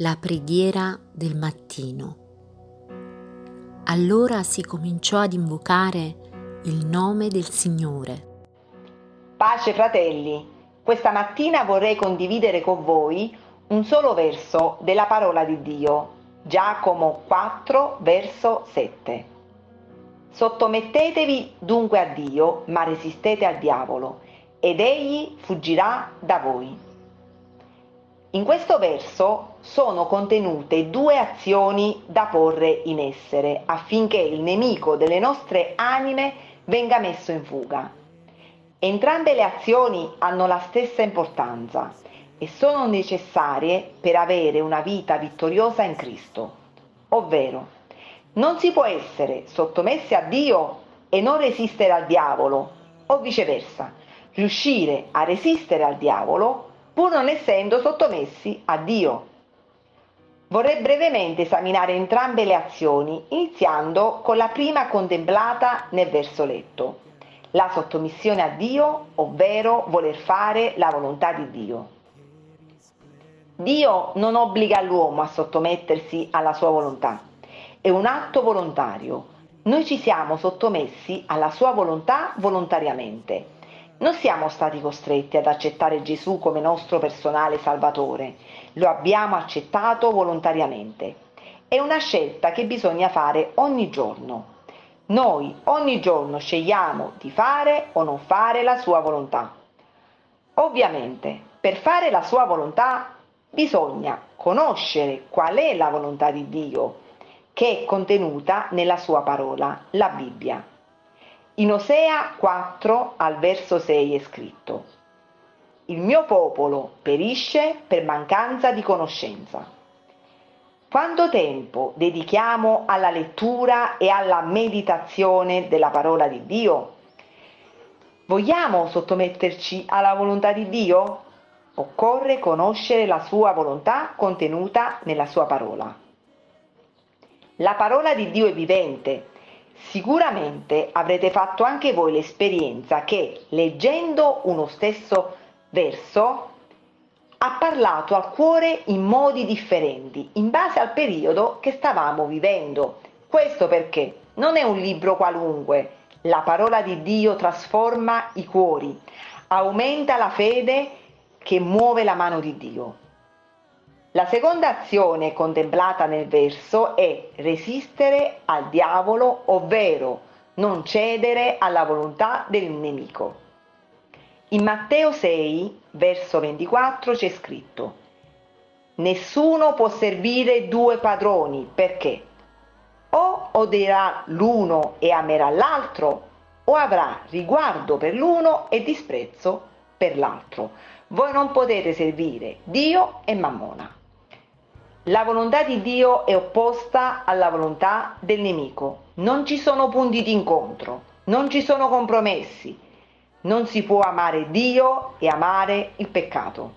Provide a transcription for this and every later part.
la preghiera del mattino. Allora si cominciò ad invocare il nome del Signore. Pace fratelli, questa mattina vorrei condividere con voi un solo verso della parola di Dio, Giacomo 4, verso 7. Sottomettetevi dunque a Dio, ma resistete al diavolo, ed egli fuggirà da voi. In questo verso sono contenute due azioni da porre in essere affinché il nemico delle nostre anime venga messo in fuga. Entrambe le azioni hanno la stessa importanza e sono necessarie per avere una vita vittoriosa in Cristo, ovvero non si può essere sottomessi a Dio e non resistere al diavolo, o viceversa, riuscire a resistere al diavolo pur non essendo sottomessi a Dio. Vorrei brevemente esaminare entrambe le azioni, iniziando con la prima contemplata nel verso letto, la sottomissione a Dio, ovvero voler fare la volontà di Dio. Dio non obbliga l'uomo a sottomettersi alla sua volontà, è un atto volontario. Noi ci siamo sottomessi alla sua volontà volontariamente non siamo stati costretti ad accettare Gesù come nostro personale Salvatore, lo abbiamo accettato volontariamente. È una scelta che bisogna fare ogni giorno. Noi ogni giorno scegliamo di fare o non fare la sua volontà. Ovviamente, per fare la sua volontà bisogna conoscere qual è la volontà di Dio, che è contenuta nella sua parola, la Bibbia. In Osea 4 al verso 6 è scritto, Il mio popolo perisce per mancanza di conoscenza. Quanto tempo dedichiamo alla lettura e alla meditazione della parola di Dio? Vogliamo sottometterci alla volontà di Dio? Occorre conoscere la sua volontà contenuta nella sua parola. La parola di Dio è vivente Sicuramente avrete fatto anche voi l'esperienza che leggendo uno stesso verso ha parlato al cuore in modi differenti, in base al periodo che stavamo vivendo. Questo perché non è un libro qualunque, la parola di Dio trasforma i cuori, aumenta la fede che muove la mano di Dio. La seconda azione contemplata nel verso è resistere al diavolo, ovvero non cedere alla volontà del nemico. In Matteo 6, verso 24 c'è scritto, Nessuno può servire due padroni perché o odierà l'uno e amerà l'altro, o avrà riguardo per l'uno e disprezzo per l'altro. Voi non potete servire Dio e Mammona. La volontà di Dio è opposta alla volontà del nemico. Non ci sono punti di incontro, non ci sono compromessi. Non si può amare Dio e amare il peccato.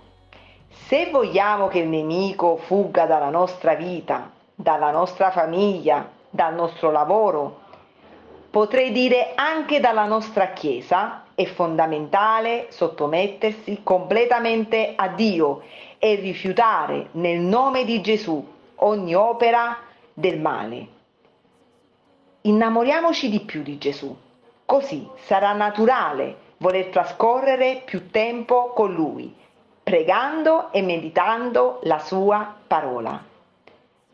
Se vogliamo che il nemico fugga dalla nostra vita, dalla nostra famiglia, dal nostro lavoro, potrei dire anche dalla nostra Chiesa, è fondamentale sottomettersi completamente a Dio e rifiutare nel nome di Gesù ogni opera del male. Innamoriamoci di più di Gesù, così sarà naturale voler trascorrere più tempo con Lui, pregando e meditando la sua parola.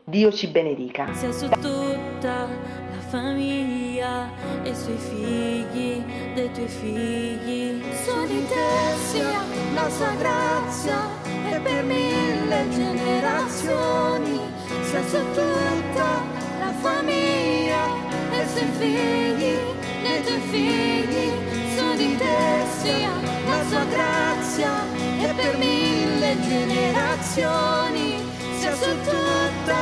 Dio ci benedica. Sia su tutta la famiglia e sui figli dei tuoi figli. Su di te sia la sua grazia e per mille generazioni, sia su tutta la famiglia e sui figli, nei tuoi figli, su di te sia la sua grazia e per mille generazioni, sia su tutta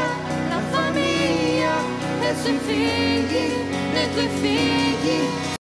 la famiglia e sui figli, nei tuoi figli